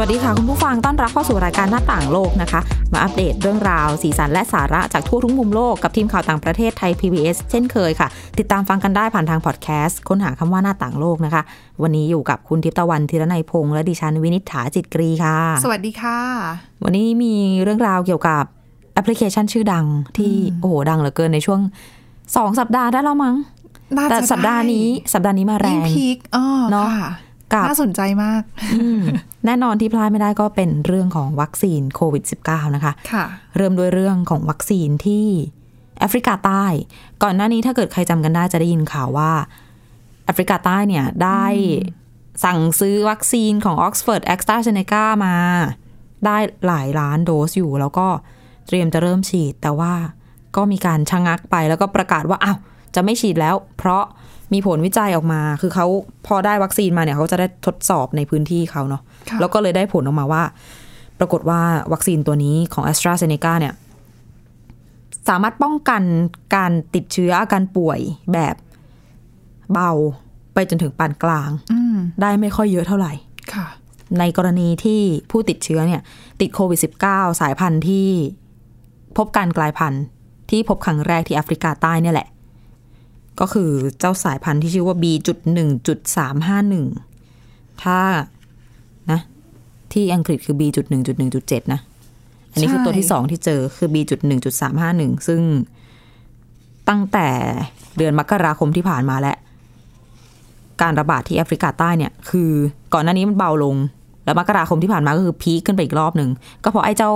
วัสดีค่ะคุณผู้ฟังต้อนรับเข้าสู่รายการหน้าต่างโลกนะคะ มาอัปเดตเรื่องราว สีสันและสาระจากทั่วทุกมุมโลกกับทีมข่าวต่างประเทศไทย PBS เช่นเคยค่ะ ติดตามฟังกันได้ผ่านทางพอดแคสต์ค้นหาคำว่าหน้าต่างโลกนะคะ วันนี้อยู่กับคุณทิพย์ตะวันธีรนัยพงษ์และดิฉันวินิษฐาจิตกรีค่ะ สวัสดีค่ะ วันนี้มีเรื่องราวเกี่ยวกับแอปพลิเคชันชื่อดังที่โอ้โหดังเหลือเกินในช่วงสองสัปดาห์ได้แล้วมั้งน่าแต่จะสัปดาห์นี้สัปดาห์นี้มาแรงยิ่ง peakอ๋อเนอะค่ะ กับน่าสนใจมากอืมแน่นอนที่พลาดไม่ได้ก็เป็นเรื่องของวัคซีนโควิด -19 นะคะค่ะ เริ่มด้วยเรื่องของวัคซีนที่แอฟริกาใต้ ก่อนหน้านี้ถ้าเกิดใครจำกันได้จะได้ยินข่าวว่าแอฟริกาใต้เนี่ยได้สั่งซื้อวัคซีนของ Oxford a s t r a z e ซ e c a มา ได้หลายล้านโดสอยู่ แล้วก็เตรียมจะเริ่มฉีด แต่ว่าก็มีการชะงักไปแล้วก็ประกาศว่าอ้าวจะไม่ฉีดแล้ว เพราะ มีผลวิจัยออกมา คือเขาพอได้วัคซีนมาเนี่ยเขาจะได้ทดสอบในพื้นที่เขาเนาะค่ะแล้วก็เลยได้ผลออกมาว่า ปรากฏว่าวัคซีนตัวนี้ของ a s t r a z e ซ e c a เนี่ย สามารถป้องกันการติดเชื้ออาการป่วยแบบเบาไปจนถึงปานกลางอืมได้ไม่ค่อยเยอะเท่าไหร่ค่ะในกรณีที่ผู้ติดเชื้อเนี่ย ติดโควิด -19 สายพันธุ์ที่พบการกลายพันธุ์ที่พบครั้งแรกที่แอฟริกาใต้เนี่ยแหละ ก็คือเจ้าสายพันธุ์ที่ชื่อว่า B.1.351 ถ้านะที่อังกฤษคือ B.1.1.7 นะ อันนี้คือตัวที่สองที่เจอคือ B.1.351 ซึ่งตั้งแต่เดือนมกราคมที่ผ่านมาแล้วการระบาดที่แอฟริกาใต้เนี่ย คือก่อนหน้านี้มันเบาลง แล้วมกราคมที่ผ่านมาก็คือพีคขึ้นไปอีกรอบหนึ่ง ก็เพราะไอ้เจ้า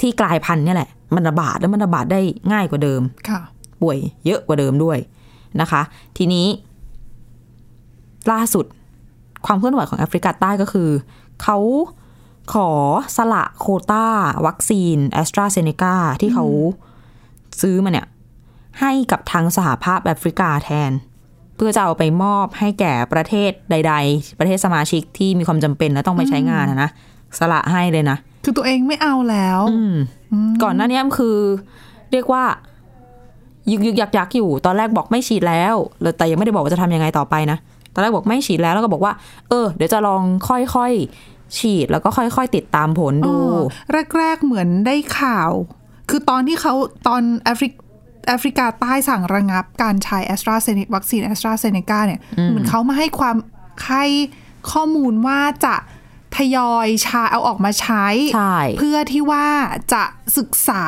ที่กลายพันธุ์เนี่ยแหละ มันระบาดแล้วมันระบาดได้ง่ายกว่าเดิม ค่ะ ป่วยเยอะกว่าเดิมด้วย นะคะ ทีนี้ ล่าสุดความเคลื่อนไหวของแอฟริกาใต้ก็คือ เขาขอสละโควต้า วัคซีนแอสตราเซเนกาที่เขาซื้อมาเนี่ย ให้กับทางสหภาพแอฟริกาแทน เพื่อจะเอาไปมอบให้แก่ประเทศใด ๆ ประเทศสมาชิกที่มีความจำเป็นและต้องไปใช้งานอะนะสละให้เลยนะ คือตัวเองไม่เอาแล้วอืมก่อนหน้านี้มันคือ เรียกว่า ยึกยึกยักยักอยู่ ตอนแรกบอกไม่ฉีดแล้วแล้วแต่ยังไม่ได้บอกว่าจะทำยังไงต่อไปนะ ตอนแรกบอกไม่ฉีดแล้วแล้วก็บอกว่า เออ เดี๋ยวจะลองค่อยๆ ฉีดแล้วก็ค่อยๆ ติดตามผลดู แรกๆ เหมือนได้ข่าว คือตอนที่เขาตอนแอฟริกแอฟริกาใต้สั่งระงับการใช้แอสตราเซเนกวัคซีนแอสตราเซเนกาเนี่ย เหมือนเขามาให้ความให้ข้อมูลว่าจะทยอยใช้เอาออกมาใช้ใช่เพื่อที่ว่าจะศึกษา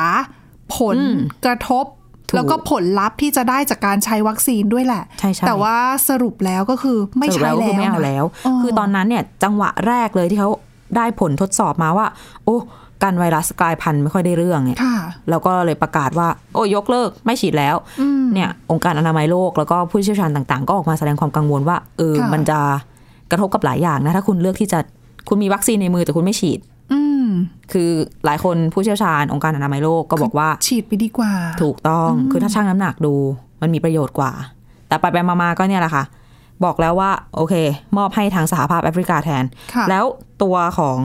ผลกระทบถูก แล้วก็ผลลัพธ์ที่จะได้จากการใช้วัคซีนด้วยแหละ ใช่ใช่แต่ว่าสรุปแล้วก็คือไม่สรุปใช้ก็แล้คือวไม่เอานะแล้วอ๋อคือตอนนั้นเนี่ยจังหวะแรกเลยที่เขาได้ผลทดสอบมาว่า โอ้การไวรัสกลายพันธุ์ไม่ค่อยได้เรื่องเนี่ยค่ะแล้วก็เลยประกาศว่า โอ้ยกเลิกไม่ฉีดแล้ว เนี่ย องค์การอนามัยโลกแล้วก็ผู้เชี่ยวชาญต่างๆ ก็ออกมาแสดงความกังวลว่าเออค่ะมันจะกระทบกับหลายอย่างนะถ้าคุณเลือกที่จะคุณมีวัคซีนในมือแต่คุณไม่ฉีดอืม คือหลายคนผู้เชี่ยวชาญองค์การอนามัยโลกก็บอกว่า ฉีดไปดีกว่า ถูกต้องคือถ้าชั่งน้ำหนักดู มันมีประโยชน์กว่า แต่ไปไปๆมาๆก็เนี่ยแหละค่ะ บอกแล้วว่า โอเค มอบให้ทางสหภาพแอฟริกาแทนค่ะแล้วตัวของ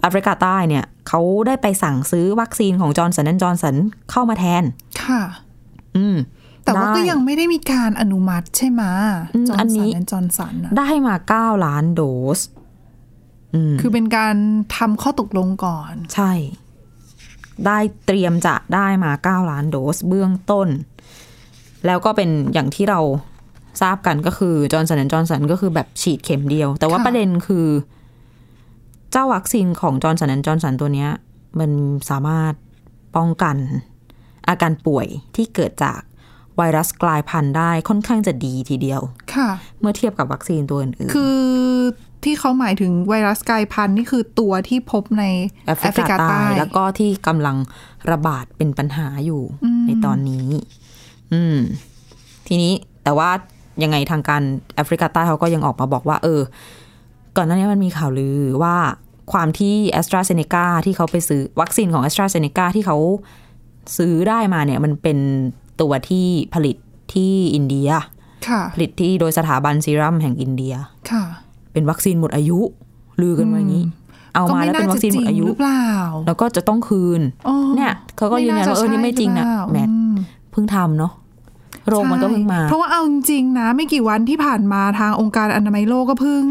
แอฟริกาใต้เนี่ยเขาได้ไปสั่งซื้อวัคซีนของจอร์นสันและจอร์นสันเข้ามาแทน ค่ะ อืม แต่ว่าได้ก็ยังไม่ได้มีการอนุมัติใช่ไหมอืมอันนี้จอร์นสันและจอร์นสันน่ะได้มาเก้าล้านโดสอืม คือเป็นการทำข้อตกลงก่อน ใช่ ได้เตรียมจะได้มาเก้าล้านโดสเบื้องต้น แล้วก็เป็นอย่างที่เราทราบกันก็คือจอร์นสันจอร์นสันก็คือแบบฉีดเข็มเดียว แต่ว่าค่ะประเด็นคือ เจ้าวัคซีนของจอร์นสันจอร์นสันตัวเนี้ย มันสามารถป้องกันอาการป่วยที่เกิดจากไวรัสกลายพันธุ์ได้ค่อนข้างจะดีทีเดียว ค่ะ เมื่อเทียบกับวัคซีนตัวอื่นๆคือ ที่เขาหมายถึงไวรัสกลายพันธุ์นี่คือตัวที่พบในแอฟริกาใต้ แล้วก็ที่กำลังระบาดเป็นปัญหาอยู่ในตอนนี้ อืม ทีนี้แต่ว่ายังไงทางการแอฟริกาใต้เขาก็ยังออกมาบอกว่า เออ ก่อนหน้านี้มันมีข่าวลือว่าความที่แอสตราเซเนกาที่เขาไปซื้อวัคซีนของแอสตราเซเนกาที่เขาซื้อได้มาเนี่ย มันเป็นตัวที่ผลิตที่อินเดียค่ะผลิตที่โดยสถาบันซีรัมแห่งอินเดียค่ะ เป็นวัคซีนหมดอายุ ลือกันมาอย่างนี้ เอาก็มาไม่แล้วเป็นวัคซีนหมดอายุหรือเปล่า แล้วก็จะต้องคืนอ๋อเนี่ยเขาก็ยืนยันว่าเออนี่ไม่จริงนะาจใช่หอเปล่าแหมอืมเพิ่งทำเนาะโรคมันก็เพิ่งมา เพราะว่าเอาจริงๆนะ ไม่กี่วันที่ผ่านมาทางองค์การอนามัยโลกก็เพิ่ง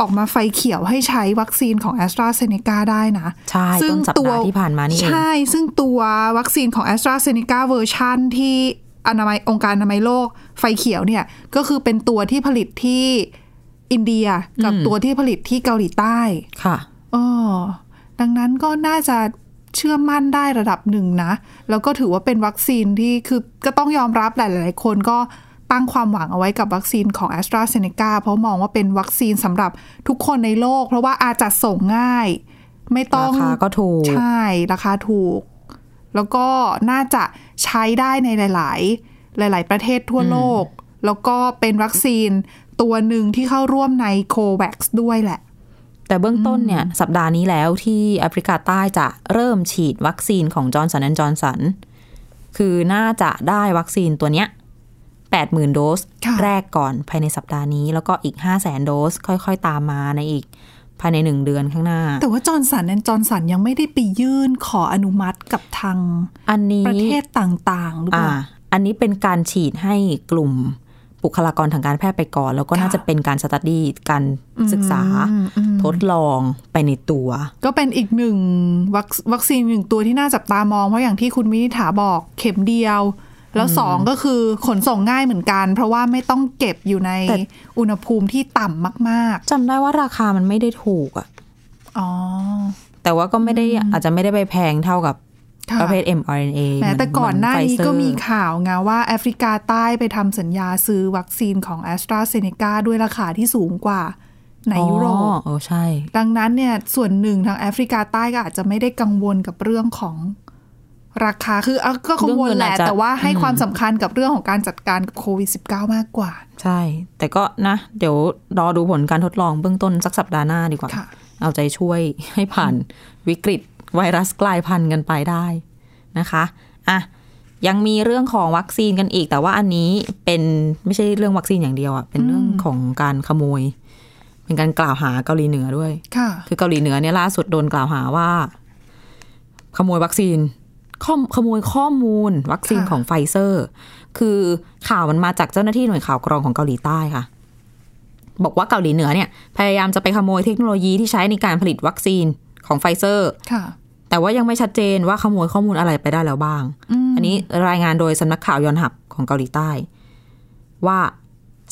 ออกมาไฟเขียวให้ใช้วัคซีนของ a s t r a z เซ e c a ได้นะ ใช่ต้นสัปดาห์ที่ผ่านมานี่เอง ใช่ ซึ่งตัววัคซีนของ a s t r a z เซ e c a เวอร์ชันที่อนามัยองค์การอนามัยโลกไฟเขียวเนี่ย ก็คือเป็นตัวที่ผลิตที่ อินเดียกับอืมตัวที่ผลิตที่เกาหลีใต้ค่ะอ๋อดังนั้นก็น่าจะเชื่อมั่นได้ระดับหนึ่งนะ แล้วก็ถือว่าเป็นวัคซีนที่คือก็ต้องยอมรับหลาย ๆ คนก็ตั้งความหวังเอาไว้กับวัคซีนของ a s t r a z เซ e c a เพราะมองว่าเป็นวัคซีนสำหรับทุกคนในโลก เพราะว่าอาจจัดส่งง่าย ไม่ต้องราคาก็ถูก ใช่ ราคาถูก แล้วก็น่าจะใช้ได้ในหลาย ๆ หลาย ๆ ประเทศทั่วโลก แล้วก็เป็นวัคซีน ตัวหนึ่งที่เข้าร่วมใน COVAX ด้วยแหละ แต่เบื้องต้นเนี่ย สัปดาห์นี้แล้วที่แอฟริกาใต้จะเริ่มฉีดวัคซีนของ Johnson and Johnson คือน่าจะได้วัคซีนตัวเนี้ยแปดหมื่นโดสค่ะแรกก่อนภายในสัปดาห์นี้ แล้วก็อีกห้าแสนโดส ค่อยๆ ตามมาในอีกภายในหนึ่งเดือนข้างหน้า แต่ว่ Johnson and Johnson ยังไม่ได้ไปยื่นขออนุมัติกับทางอันนี้ประเทศต่างๆหรือเปล่าอ่าอันนี้เป็นการฉีดให้กลุ่ม บุคลากรทางการแพทย์ไปก่อน แล้วก็น่าค่ะจะเป็นการ study การศึกษาอืมอืมทดลองไปในตัว ก็เป็นอีกหนึ่งวัควัคซีนหนึ่งตัวที่น่าจับตามอง เพราะอย่างที่คุณวินิษฐาบอกเข็มเดียว แล้วสองก็คือขนส่งง่ายเหมือนกัน เพราะว่าไม่ต้องเก็บอยู่ในแต่อุณหภูมิที่ต่ำมากจำได้ว่าราคามันไม่ได้ถูกอะๆอ๋อแต่ว่าก็ไม่ได้อาจจะไม่ได้ไปแพงเท่ากับค่ะ ประเภท mRNA แม้แต่ก่อนหน้านี้เมืก็ Pfizer มีข่าวไงว่าแอฟริกาใต้ไปทำสัญญาซื้อวัคซีนของ a s t r a z เซ e c a ด้วยราคาที่สูงกว่าในยุโรอ๋ปอเออใช่ ดังนั้นเนี่ยส่วนหนึ่งทางแอฟริกาใต้ก็อาจจะไม่ได้กังวลกับเรื่องของราคาคือเอาก็กังวลแหละเรื่องเงินอาจจะแต่ว่าให้อืมความสำคัญกับเรื่องของการจัดการกับโควิด -19 มากกว่า ใช่ แต่ก็นะ เดี๋ยวรอดูผลการทดลองเบื้องต้นสักสัปดาห์หน้าดีกว่าค่ะเอาใจช่วยให้ผ่านวิกฤต ไวรัสกลายพันธุ์กันไปได้นะคะอะยังมีเรื่องของวัคซีนกันอีก แต่ว่าอันนี้เป็นไม่ใช่เรื่องวัคซีนอย่างเดียวอะเป็นเรื่องของการขโมย เป็นการกล่าวหาเกาหลีเหนือด้วยค่ะ คือเกาหลีเหนือเนี่ยล่าสุดโดนกล่าวหาว่า ขโมยวัคซีนข้อมขโมยข้อมูล วัคซีนค่ะของไฟเซอร์ คือข่าวมันมาจากเจ้าหน้าที่หน่วยข่าวกรองของเกาหลีใต้ค่ะ บอกว่าเกาหลีเหนือเนี่ย พยายามจะไปขโมยเทคโนโลยีที่ใช้ในการผลิตวัคซีน ของไฟเซอร์ค่ะแต่ว่ายังไม่ชัดเจนว่าขโมยข้อมูลอะไรไปได้แล้วบ้าง อันนี้รายงานโดยสำนักข่าวยอนหับของเกาหลีใต้ ว่า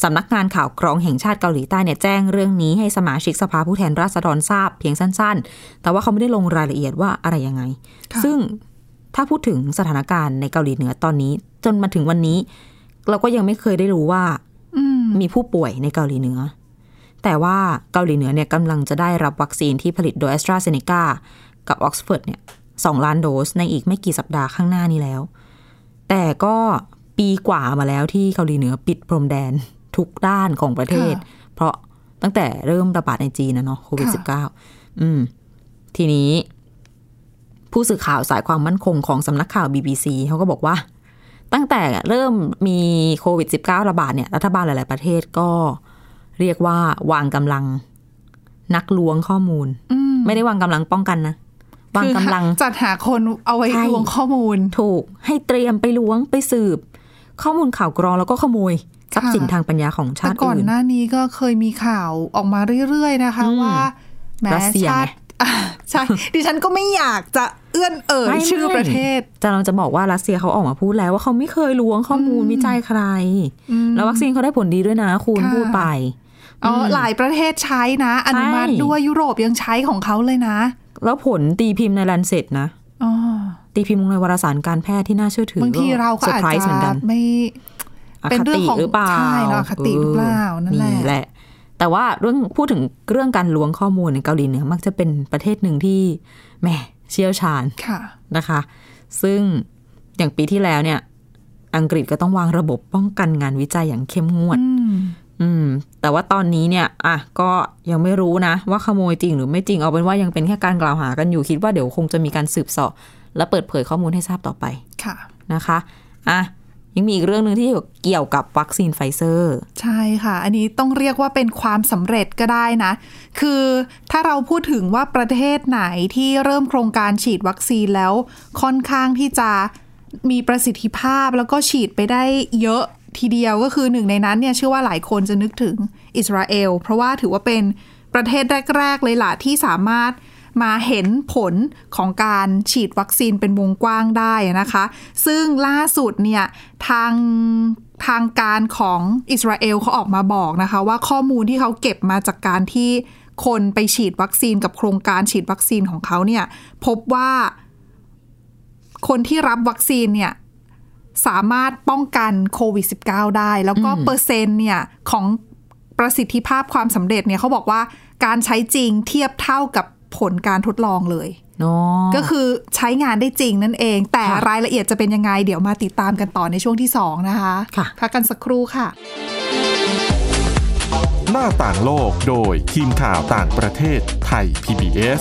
สำนักงานข่าวกรองแห่งชาติเกาหลีใต้เนี่ยแจ้งเรื่องนี้ให้สมาชิกสภาผู้แทนราษฎรทราบเพียงสั้น ๆ แต่ว่าเขาไม่ได้ลงรายละเอียดว่าอะไรยังไงค่ะซึ่งถ้าพูดถึงสถานการณ์ในเกาหลีเหนือตอนนี้ จนมาถึงวันนี้ เราก็ยังไม่เคยได้รู้ว่าอืมมีผู้ป่วยในเกาหลีเหนือ แต่ว่าเกาหลีเหนือเนี่ยกำลังจะได้รับวัคซีนที่ผลิตโดย a s t r a z เซ e c a กับออกซฟอร์ดเนี่ยสองล้านโดสในอีกไม่กี่สัปดาห์ข้างหน้านี้แล้ว แต่ก็ปีกว่ามาแล้วที่เกาหลีเหนือปิดพรมแดนทุกด้านของประเทศค่ะเพราะตั้งแต่เริ่มระบาดในจีนนะเนาะโควิดค่ะ -19 อืม ทีนี้ ผู้สื่อข่าวสายความมั่นคงของสำนักข่าว BBC เขาก็บอกว่า ตั้งแต่เริ่มมีโควิด -19 ระบาดเนี่ย รัฐบาลหลาย ๆ ประเทศก็ เรียกว่าวางกำลัง นักล้วงข้อมูลอืมไม่ได้วางกำลังป้องกันนะวางคือกำลังจัดหาคนเอาไว้ใช่ลวงข้อมูล ถูก ให้เตรียมไปล้วงไปสืบ ข้อมูลข่าวกรองแล้วก็ขโมยทรัพย์สินค่ะทางปัญญาของชาแต่ติก่อนอื่นหน้านี้ก็เคยมีข่าวออกมาเรื่อยๆนะคะอืมว่าแหม้รัสเซียชาติอะใช่ ดิฉันก็ไม่อยากจะเอื้อนเอ่ยไม่ชื่อไม่ประเทศจะเราจะบอกว่ารัสเซียเขาออกมาพูดแล้วว่าเขาไม่เคยล้วงข้อมูลวิจัยใคร แล้ววัคซีนเขาได้ผลดีด้วยนะ คุณค่ะพูดไป อ๋อหลายประเทศใช้นะ อนุมัติใช่ด้วยยุโรปยังใช้ของเขาเลยนะ แล้วผลตีพิมพ์ในแลนเซ็ตนะอ๋อตีพิมพ์ในวารสารการแพทย์ที่น่าเชื่อถือบางทีเราก็เซออาจไพรส์เหมือนจะกันไม่อเป็นคเรื่องติของหรือเปล่าใช่เราอคติหรือเปล่านั่นแหละแหละ แต่ว่าเรื่องพูดถึงเรื่องการล้วงข้อมูลในเกาหลีเหนือมักจะเป็นประเทศหนึ่งที่แหมเชี่ยวชาญค่ะนะคะ ซึ่งอย่างปีที่แล้วเนี่ย อังกฤษก็ต้องวางระบบป้องกันงานวิจัยอย่างเข้มงวด อืมอืม แต่ว่าตอนนี้เนี่ย อะ ก็ยังไม่รู้นะ ว่าขโมยจริงหรือไม่จริง เอาเป็นว่ายังเป็นแค่การกล่าวหากันอยู่ คิดว่าเดี๋ยวคงจะมีการสืบเสอบ และเปิดเผยข้อมูลให้ทราบต่อไป ค่ะ นะคะ อะ ยังมีอีกเรื่องหนึ่งที่เกี่ยวกับวัคซีนไฟเซอร์ ใช่ค่ะ อันนี้ต้องเรียกว่าเป็นความสำเร็จก็ได้นะ คือถ้าเราพูดถึงว่าประเทศไหนที่เริ่มโครงการฉีดวัคซีนแล้ว ค่อนข้างที่จะมีประสิทธิภาพแล้วก็ฉีดไปได้เยอะ ทีเดียวก็คือหนึ่งในนั้นเนี่ยเชื่อว่าหลายคนจะนึกถึงอิสราเอล เพราะว่าถือว่าเป็นประเทศแรก ๆ เลยล่ะที่สามารถมาเห็นผลของการฉีดวัคซีนเป็นวงกว้างได้นะคะ ซึ่งล่าสุดเนี่ยทางทางการของอิสราเอลเขาออกมาบอกนะคะ ว่าข้อมูลที่เขาเก็บมาจากการที่คนไปฉีดวัคซีนกับโครงการฉีดวัคซีนของเขาเนี่ยพบว่าคนที่รับวัคซีนเนี่ย สามารถป้องกันโควิด -19 ได้ แล้วก็เปอร์เซ็นต์เนี่ยของประสิทธิภาพความสำเร็จเนี่ยเขาบอกว่าการใช้จริงเทียบเท่ากับผลการทดลองเลยเนาะก็คือใช้งานได้จริงนั่นเอง แต่ค่ะรายละเอียดจะเป็นยังไง เดี๋ยวมาติดตามกันต่อในช่วงที่ 2 นะคะค่ะพักกันสักครู่ค่ะ หน้าต่างโลกโดยทีมข่าวต่างประเทศไทย PBS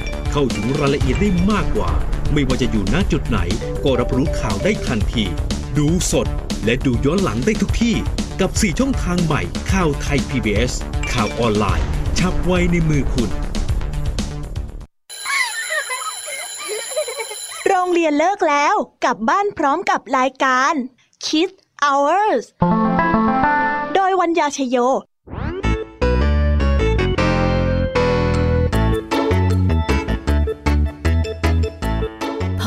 เข้าถึงรายละเอียดได้มากกว่า ไม่ว่าจะอยู่ณจุดไหน ก็รับรู้ข่าวได้ทันที ดูสดและดูย้อนหลังได้ทุกที่ กับ 4 ช่องทางใหม่ข่าวไทย PBS ข่าวออนไลน์ ชับไว้ในมือคุณ โรงเรียนเลิกแล้วกลับบ้านพร้อมกับรายการ Kids Hours โดยวัญญาชยโย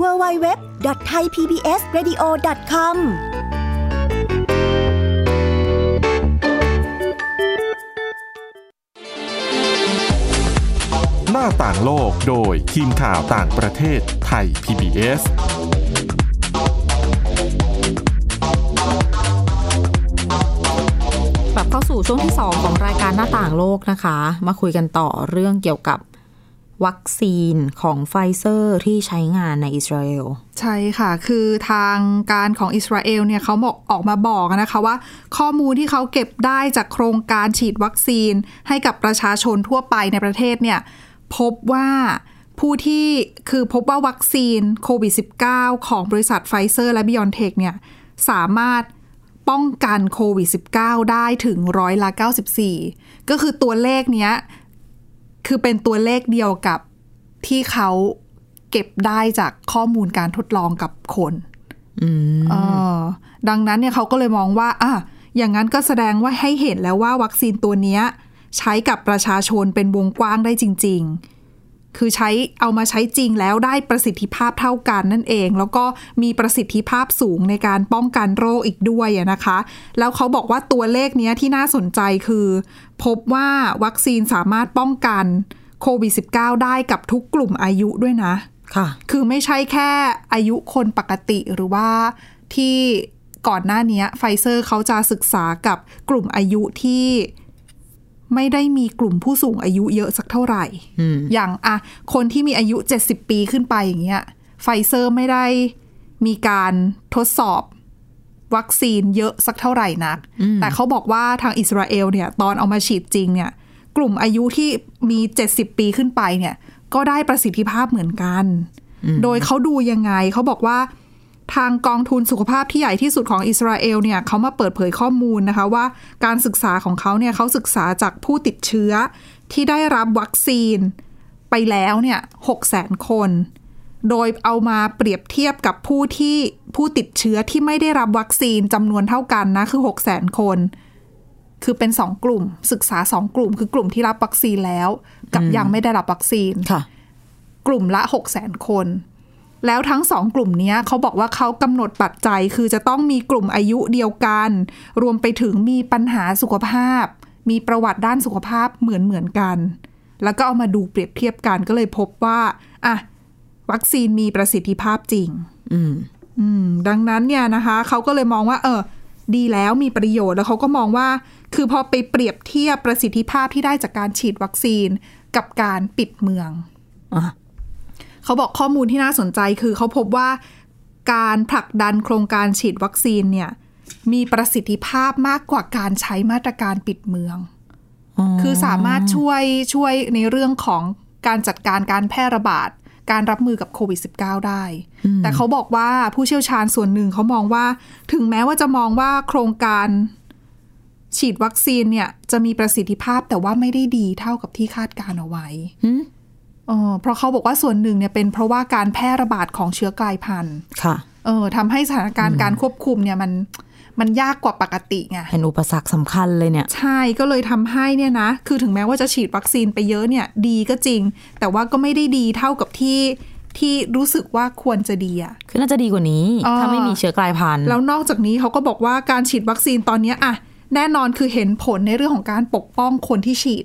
www.thaipbsradio.com หน้าต่างโลกโดยทีมข่าวต่างประเทศไทย PBS กลับเข้าสู่ช่วงที่ 2 ของรายการหน้าต่างโลกนะคะ มาคุยกันต่อเรื่องเกี่ยวกับ วัคซีนของไฟเซอร์ที่ใช้งานในอิสราเอล ใช่ค่ะ คือทางการของอิสราเอลเนี่ยเขาบอกออกมาบอกนะคะว่า ข้อมูลที่เขาเก็บได้จากโครงการฉีดวัคซีน ให้กับประชาชนทั่วไปในประเทศเนี่ยพบว่าผู้ที่คือพบว่าวัคซีนโควิด -19 ของบริษัทไฟเซอร์และ b ิออนเทคเนี่ยสามารถป้องกันโควิด -19 ได้ถึงร้อยละ 94 ก็คือตัวเลขเนี้ย คือเป็นตัวเลขเดียวกับที่เขาเก็บได้จากข้อมูลการทดลองกับคนเออดังนั้นเนี่ยเขาก็เลยมองว่าอะอย่างนั้นก็แสดงว่าให้เห็นแล้วว่าวัคซีนตัวเนี้ย ใช้กับประชาชนเป็นวงกว้างได้จริง ๆ คือใช้เอามาใช้จริงแล้วได้ประสิทธิภาพเท่ากันนั่นเอง แล้วก็มีประสิทธิภาพสูงในการป้องกันโรคอีกด้วยอะนะคะ แล้วเขาบอกว่าตัวเลขเนี้ยที่น่าสนใจคือ พบว่าวัคซีนสามารถป้องกันโควิด -19 ได้กับทุกกลุ่มอายุด้วยนะ ค่ะ คือไม่ใช่แค่อายุคนปกติหรือว่าที่ก่อนหน้านี้ไฟเซอร์เขาจะศึกษากับกลุ่มอายุที่ ไม่ได้มีกลุ่มผู้สูงอายุเยอะสักเท่าไหร่อืมอย่างอะคนที่มีอายุ 70 ปีขึ้นไปอย่างเงี้ย ไฟเซอร์ไม่ได้มีการทดสอบวัคซีนเยอะสักเท่าไหร่นัก แต่เขาบอกว่าทางอิสราเอลเนี่ย ตอนเอามาฉีดจริงเนี่ย กลุ่มอายุที่มี 70 ปีขึ้นไปเนี่ย ก็ได้ประสิทธิภาพเหมือนกัน โดยเขาดูยังไงเขาบอกว่า ทางกองทุนสุขภาพที่ใหญ่ที่สุดของอิสราเอลเนี่ยเขามาเปิดเผยข้อมูลนะคะว่าการศึกษาของเขาเนี่ยเขาศึกษาจากผู้ติดเชื้อที่ได้รับวัคซีนไปแล้วเนี่ยหกแสนคน โดยเอามาเปรียบเทียบกับผู้ที่ผู้ติดเชื้อที่ไม่ได้รับวัคซีนจำนวนเท่ากันนะคือหกแสนคน คือเป็นสองกลุ่ม ศึกษาสองกลุ่ม คือกลุ่มที่รับวัคซีนแล้ว กับยังไม่ได้รับวัคซีนค่ะกลุ่มละ6 0 0 0 0 0คน แล้วทั้งสองกลุ่มเนี้ยเขาบอกว่าเขากำหนดปัจจัยคือจะต้องมีกลุ่มอายุเดียวกัน รวมไปถึงมีปัญหาสุขภาพ มีประวัติด้านสุขภาพเหมือนเหมือนกัน แล้วก็เอามาดูเปรียบเทียบกันก็เลยพบว่าอะวัคซีนมีประสิทธิภาพจริง อืมอืมดังนั้นเนี่ยนะคะเขาก็เลยมองว่า เออ ดีแล้วมีประโยชน์แล้วเขาก็มองว่า คือพอไปเปรียบเทียบประสิทธิภาพที่ได้จากการฉีดวัคซีนกับการปิดเมืองอะ เขาบอกข้อมูลที่น่าสนใจคือเขาพบว่าการผลักดันโครงการฉีดวัคซีนเนี่ยมีประสิทธิภาพมากกว่าการใช้มาตรการปิดเมือง คือสามารถช่วยช่วยในเรื่องของการจัดการการแพร่ระบาด การรับมือกับโควิด -19 ได้ แต่เขาบอกว่าผู้เชี่ยวชาญส่วนหนึ่งเขามองว่า ถึงแม้ว่าจะมองว่าโครงการฉีดวัคซีนเนี่ยจะมีประสิทธิภาพแต่ว่าไม่ได้ดีเท่ากับที่คาดการเอาไว้ ออเพราะเขาบอกว่าส่วนหนึ่งเนี่ยเป็นเพราะว่าการแพร่ระบาดของเชื้อกลายพันธุ์ค่ะ เออทำให้สถานการณ์การควบคุมเนี่ยมันมันยากกว่าปกติไงเป็นอุปสรรคสำคัญเลยเนี่ย ใช่ก็เลยทำให้เนี่ยนะ คือถึงแม้ว่าจะฉีดวัคซีนไปเยอะเนี่ย ดีก็จริง แต่ว่าก็ไม่ได้ดีเท่ากับที่ที่รู้สึกว่าควรจะดีอะคือน่าจะดีกว่านี้อ่าถ้าไม่มีเชื้อกลายพันธุ์แล้วนอกจากนี้เขาก็บอกว่าการฉีดวัคซีนตอนเนี้ยอะแน่นอนคือเห็นผลในเรื่องของการปกป้องคนที่ฉีด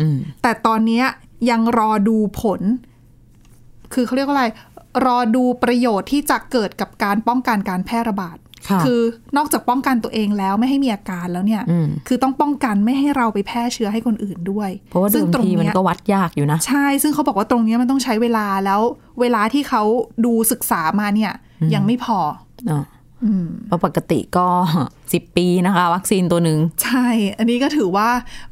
อืมแต่ตอนเนี้ ยยังรอดูผล คือเขาเรียกว่าอะไร รอดูประโยชน์ที่จะเกิดกับการป้องกันการแพร่ระบาดค่ะอนอกจากป้องกันตัวเองแล้วไม่ให้มีอาการแล้วเนี่ยอืมคือต้องป้องกันไม่ให้เราไปแพร่เชื้อให้คนอื่นด้วย เพราะว่าเดิซึ่งมตรงทีมันเนี้ยก็วัดยากอยู่นะ ใช่ ซึ่งเขาบอกว่าตรงเนี้ยมันต้องใช้เวลาแล้ว เวลาที่เขาดูศึกษามาเนี่ย ยังไม่พออะ เพราะปกติก็สิบปีนะคะ วัคซีนตัวหนึ่งใช่ อันนี้ก็ถือว่า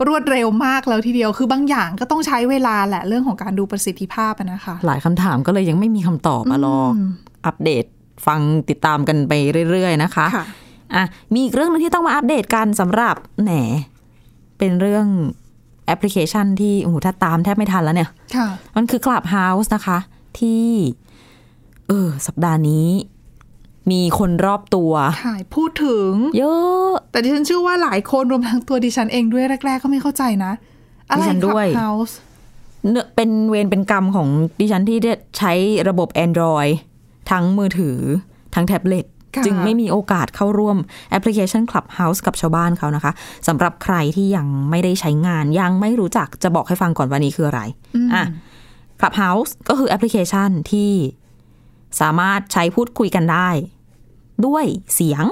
รวดเร็วมากแล้วทีเดียวคือบางอย่างก็ต้องใช้เวลาแหละเรื่องของการดูประสิทธิภาพอะนะคะ หลายคำถามก็เลยยังไม่มีคำตอบมารอออัปเดตฟังติดตามกันไปเรื่อย ๆ นะคะค่ะอะมีอีกเรื่องหนึงที่ต้องมาอัปเดตกันสำหรับแหนเป็นเรื่องแอปพลิเคชันที่โอ้โหถ้าตามแทบไม่ทันแล้วเนี่ยค่ะมันคือ Clubhouse นะคะ ที่ เออ สัปดาห์นี้ มีคนรอบตัวค่ะพูดถึง เยอะ แต่ดิฉันเชื่อว่าหลายคนรวมทั้งตัวดิฉันเองด้วยแรก ๆ ก็ไม่เข้าใจนะอะไรดิฉันด้วย Clubhouse เนอะเป็นเวรเป็นกรรมของดิฉันที่ได้ใช้ระบบ Android ทั้งมือถือ ทั้งแท็บเล็ตค่ะจึงไม่มีโอกาสเข้าร่วมแอปพลิเคชัน Clubhouse กับชาวบ้านเขานะคะสำหรับใครที่ยังไม่ได้ใช้งาน ยังไม่รู้จักจะบอกให้ฟังก่อนว่านี้คืออะไรอะ Clubhouse ก็คือแอปพลิเคชันที่ สามารถใช้พูดคุยกันได้ ด้วยเสียง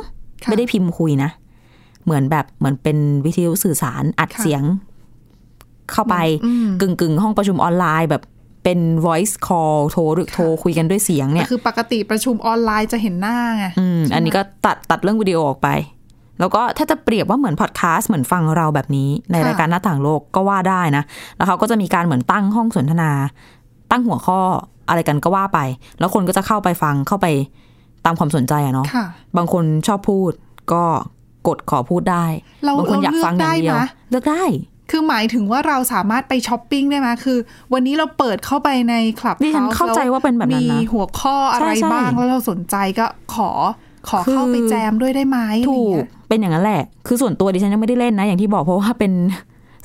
ค่ะไม่ได้พิมพ์คุยนะ เหมือนแบบเหมือนเป็นวิทยุสื่อสารอัดค่ะเสียง เข้าไปอืมกึ่งกึ่งๆห้องประชุมออนไลน์แบบเป็น voice call โทรหรือโทรคุยกันด้วยเสียงเนี่ย คือปกติประชุมออนไลน์จะเห็นหน้าไงอืมอันนี้ก็ตัดตัดเรื่องวิดีโอออกไป แล้วก็ถ้าจะเปรียบว่าเหมือนพอดแคสต์เหมือนฟังเราแบบนี้ ในค่ะรายการหน้าต่างโลกก็ว่าได้นะ แล้วเขาก็จะมีการเหมือนตั้งห้องสนทนา ตั้งหัวข้อ อะไรกันก็ว่าไป แล้วคนก็จะเข้าไปฟังเข้าไปตามความสนใจอะเนาะค่ะบางคนชอบพูดก็กดขอพูดได้เราบางคนอยากฟังอย่างเดียวเราเลือกได้นะเลือกได้คือหมายถึงว่าเราสามารถไปช้อปปิ้งได้ไหมคือ วันนี้เราเปิดเข้าไปในคลับดิฉันเข้าใจว่าเป็นแบบนั้นนะมีหัวข้ออะไรใช่ใช่บ้างแล้วเราสนใจก็ขอขอเข้าไปคือแจมด้วยได้ไหมอะไรถูกเงี้ยเป็นอย่างนั้นแหละ คือส่วนตัวดิฉันยังไม่ได้เล่นนะ อย่างที่บอกเพราะว่าเป็น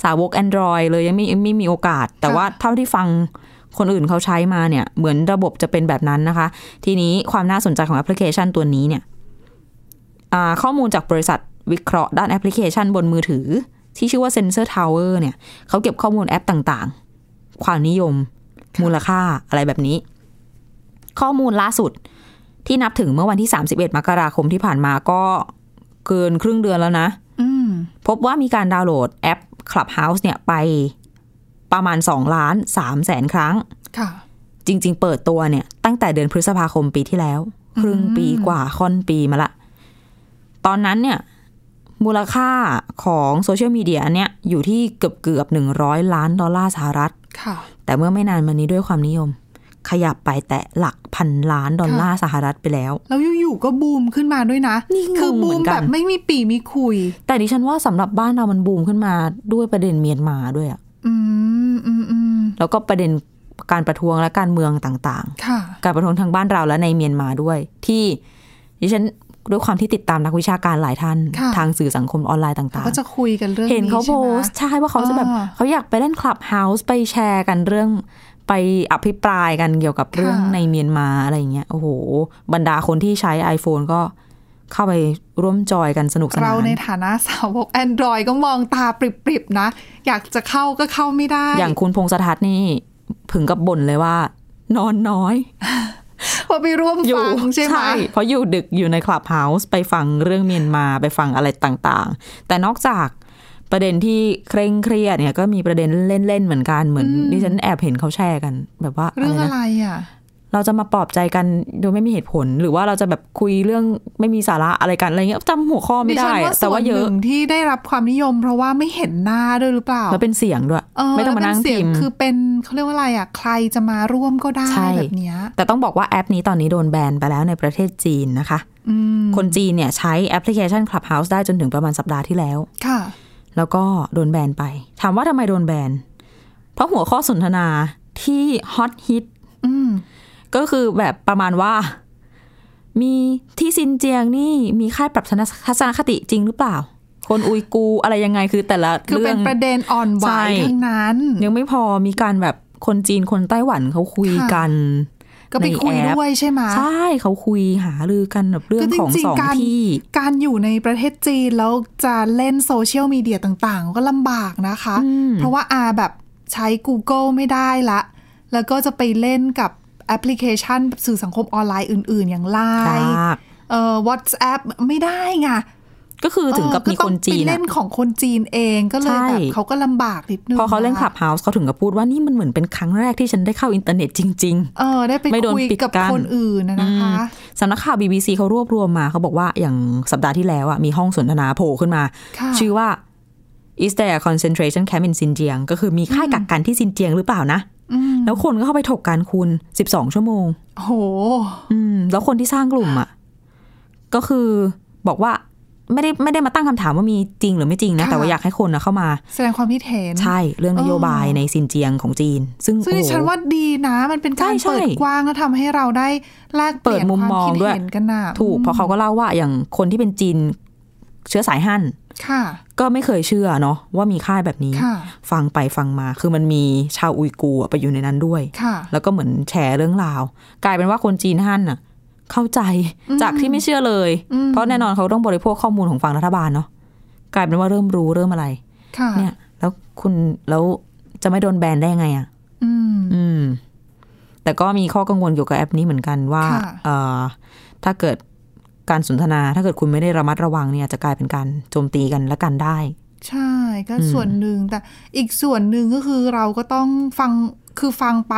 สาวก Android เลยยังไม่ไม่มีโอกาส แต่ว่าเท่าที่ฟัง คนอื่นเขาใช้มาเนี่ย เหมือนระบบจะเป็นแบบนั้นนะคะ ทีนี้ความน่าสนใจของแอปพลิเคชันตัวนี้เนี่ยอ่าข้อมูลจากบริษัทวิเคราะห์ด้านแอปพลิเคชันบนมือถือ ที่ชื่อว่า Sensor Tower เนี่ยเขาเก็บข้อมูลแอปต่างๆ ความนิยม มูลค่าอะไรแบบนี้ ข้อมูลล่าสุดที่นับถึงเมื่อวันที่ 31 มกราคมที่ผ่านมาก็เกินครึ่งเดือนแล้วนะอืมพบว่ามีการดาวน์โหลดแอป Clubhouse เนี่ยไป ประมาณ2ล้าน3แสนครั้ง ค่ะ จริง ๆ เปิดตัวเนี่ย ตั้งแต่เดือนพฤษภาคมปีที่แล้ว ครึ่งปีกว่าค่อนปีมาละ ตอนนั้นเนี่ย มูลค่าของโซเชียลมีเดียอันเนี้ยอยู่ที่เกือบเกือบหนึ่งร้อยล้านดอลลาร์สหรัฐ ค่ะ แต่เมื่อไม่นานมานี้ด้วยความนิยม ขยับไปแตะหลักพันล้านดอลลาร์สหรัฐไปแล้ว แล้วอยู่ๆก็บูมขึ้นมาด้วยนะ นี่งงคือบูมเหมือนกัน แบบไม่มีปี่มีขลุ่ย แต่ดิฉันว่าสำหรับบ้านเรามันบูมขึ้นมาด้วยประเด็นเมียนมาด้วยอะอืมอืมอืม แล้วก็ประเด็นการประท้วงและการเมืองต่างๆค่ะการประท้วงทางบ้านเราและในเมียนมาด้วย ที่ดิฉันด้วยความที่ติดตามนักวิชาการหลายท่านค่ะทางสื่อสังคมออนไลน์ต่างก็จะคุยกันเรื่องๆเห็นเขาโพสต์ใช่ไหมใช่ว่าเขาจะแบบอ่าเขาอยากไปเล่น Clubhouse ไปแชร์กันเรื่อง ไปอภิปรายกันเกี่ยวกับเรื่องค่ะในเมียนมาอะไรอย่างเงี้ยโอ้โห บรรดาคนที่ใช้ iPhone ก็ เข้าไปร่วมจอยกันสนุกสนาน เราในฐานะสาวก Android ก็มองตาปริบๆนะ อยากจะเข้าก็เข้าไม่ได้ อย่างคุณพงษทัศน์นี่ถึงกับบ่นเลยว่า นอนน้อยพอไปร่วมฟังใช่ไหมเพราะอยู่ดึกอยู่ในคลับเฮาส์ไปฟังเรื่องเมียนมาไปฟังอะไรต่างๆ แต่นอกจากประเด็นที่เคร่งเครียดเนี่ยก็มีประเด็นเล่นๆเหมือนกันเหมือนดิฉันแอบเห็นเขาแชร์กัน แบบว่าเรื่องนะอะไรอะ เราจะมาปลอบใจกันโดยไม่มีเหตุผล หรือว่าเราจะแบบคุยเรื่องไม่มีสาระอะไรกันอะไรเงี้ยจำหัวข้อไม่ดิฉัได้นว่าแต่ส่วว่านเยหอะนึ่งที่ได้รับความนิยม เพราะว่าไม่เห็นหน้าด้วยหรือเปล่าแล้วเป็นเสียงด้วยเออไม่ต้องมานั่งแล้วเป็นเสียพิมพ์คือเป็นเขาเรียกว่าอะไรอะใครจะมาร่วมก็ได้ใช่แบบเนี้ยแต่ต้องบอกว่าแอปนี้ตอนนี้โดนแบนไปแล้วในประเทศจีนนะคะอืมคนจีนเนี่ยใช้แอปพลิเคชัน Clubhouse ได้จนถึงประมาณสัปดาห์ที่แล้วค่ะ แล้วก็โดนแบนไป ถามว่าทำไมโดนแบน เพราะหัวข้อสนทนาที่ฮอตฮิตอืม ก็คือแบบประมาณว่า มีที่ซินเจียงนี่มีค่ายปรับทัศนคติจริงหรือเปล่า คนอุยกูอะไรยังไงคือแต่ละคือเรื่เป็อนงประเด็นอ่อนไหวใช่ทั้งนั้น ยังไม่พอมีการแบบคนจีนคนไต้หวันเขาคุยกันก็ไปคุยในแอปด้วยใช่ไหมใช่เขาคุยหารือกันแบบเรื่องของคือจริงๆสองการที่ การอยู่ในประเทศจีนแล้วจะเล่นโซเชียลมีเดียต่างๆ ก็ลำบากนะคะ เพราะว่าอาแบบใช้ Google ไม่ได้ละ แล้วก็จะไปเล่นกับ แอปพลิเคชันสื่อสังคมออนไลน์อื่น ๆ อย่างไลน์ย่างเอ่อ WhatsApp ไม่ได้ไงก็คือถึงกับเออมีคนจีนก็ต้องไปอะเล่นของคนจีนเองก็เลยใช่แบบเขาก็ลำบากนิดนึงพอเขาเล่นนะ Clubhouseฮาส์เขาถึงกับพูดว่านี่มันเหมือนเป็นครั้งแรกที่ฉันได้เข้าอินเทอร์เน็ตจริงเออได้ไปไม่โดนคุยปิดกับกั้นคนอื่นนะนะคะๆสำนักข่าว BBC เขารวบรวมมาเขาบอกว่าอย่างสัปดาห์ที่แล้วอะมีห้องสนทนาโผล่ขึ้นมาค่ะชื่อว่า is there a concentration camp in Xinjiang ก็คือมีค่ายกักกันที่ซินเจียงหรือเปล่านะอืม แล้วคนก็เข้าไปถกการคูณ12ชั่วโมงโหอืมแล้วคนที่สร้างกลุ่มอะ ก็คือบอกว่าไม่ได้ไม่ได้มาตั้งคำถามว่ามีจริงหรือไม่จริงนะค่ะแต่ว่าอยากให้คนนะเข้ามา แสดงความคิดเห็นใช่เรื่องนโยบายในซินเจียงของจีน ซึ่งซึ่งดิโอ้โหฉันว่าดีนะ มันเป็นการใช่ใช่เปิดกว้างแล้วทำให้เราได้แลกเปลี่ยนเปิดมุมความมองคิดด้วยเห็นกันนะถูกเพราะเขาก็เล่าว่าอย่างคนที่เป็นจีน เชื้อสายฮั่นค่ะก็ไม่เคยเชื่อเนาะว่ามีค่ายแบบนี้ค่ะฟังไปฟังมาคือมันมีชาวอุยกูร์อะไปอยู่ในนั้นด้วยค่ะแล้วก็เหมือนแชร์เรื่องราว กลายเป็นว่าคนจีนฮั่นน่ะ เข้าใจจากที่ไม่เชื่อเลย เพราะแน่นอนเขาต้องบริโภคข้อมูลของฝั่งรัฐบาลเนาะกลายเป็นว่าเริ่มรู้เริ่มอะไรค่ะเนี่ย แล้วคุณแล้วจะไม่โดนแบนได้ยังไงอะอืมอืมแต่ก็มีข้อกังวลเกี่ยวกับแอปนี้เหมือนกันว่าค่ะเอ่อถ้าเกิด การสนทนาถ้าเกิดคุณไม่ได้ระมัดระวังเนี่ยอาจจะกลายเป็นการโจมตีกันและกันได้ ใช่ก็ส่วนหนึ่งแต่อีกส่วนหนึ่งก็คือเราก็ต้องฟังคือฟังไป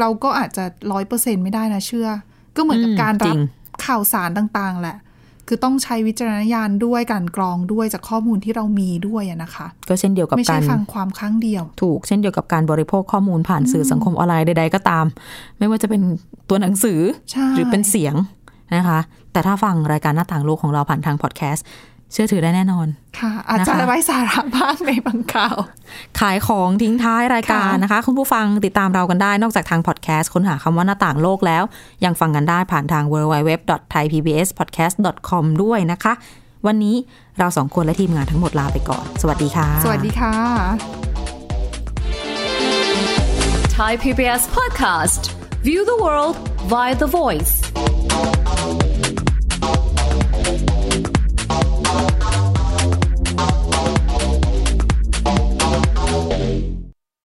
เราก็อาจจะร้อยเปอร์เซ็นไม่ได้นะเชื่อ ก็เหมือนกับอืมการจรัริบงข่าวสารต่างๆ แหละ คือต้องใช้วิจารณญาณด้วยการกรองด้วยจากข้อมูลที่เรามีด้วยอะนะคะ ก็เช่นเดียวกับไม่กาใช่รฟังความข้างเดียว ถูกเช่นเดียวกับการบริโภคข้อมูลผ่านสื่อสังคมออนไลน์ใดๆก็ตาม ไม่ว่าจะเป็นตัวหนังสือใช่หรือเป็นเสียง นะคะ แต่ถ้าฟังรายการหน้าต่างโลกของเราผ่านทางพอดแคสต์เชื่อถือได้แน่นอน ค่ะ อาจจะนะคะไร้สาระบ้างในบางข่าว ขายของทิ้งท้ายรายการนะคะ คุณผู้ฟังติดตามเรากันได้นอกจากทางพอดแคสต์ค้นหาคำว่าหน้าต่างโลกแล้ว ยังฟังกันได้ผ่านทาง www.thaipbspodcast.com ด้วยนะคะ วันนี้เราสองคนและทีมงานทั้งหมดลาไปก่อน สวัสดีค่ะ สวัสดีค่ะ Thai PBS podcast. View the world via the voice.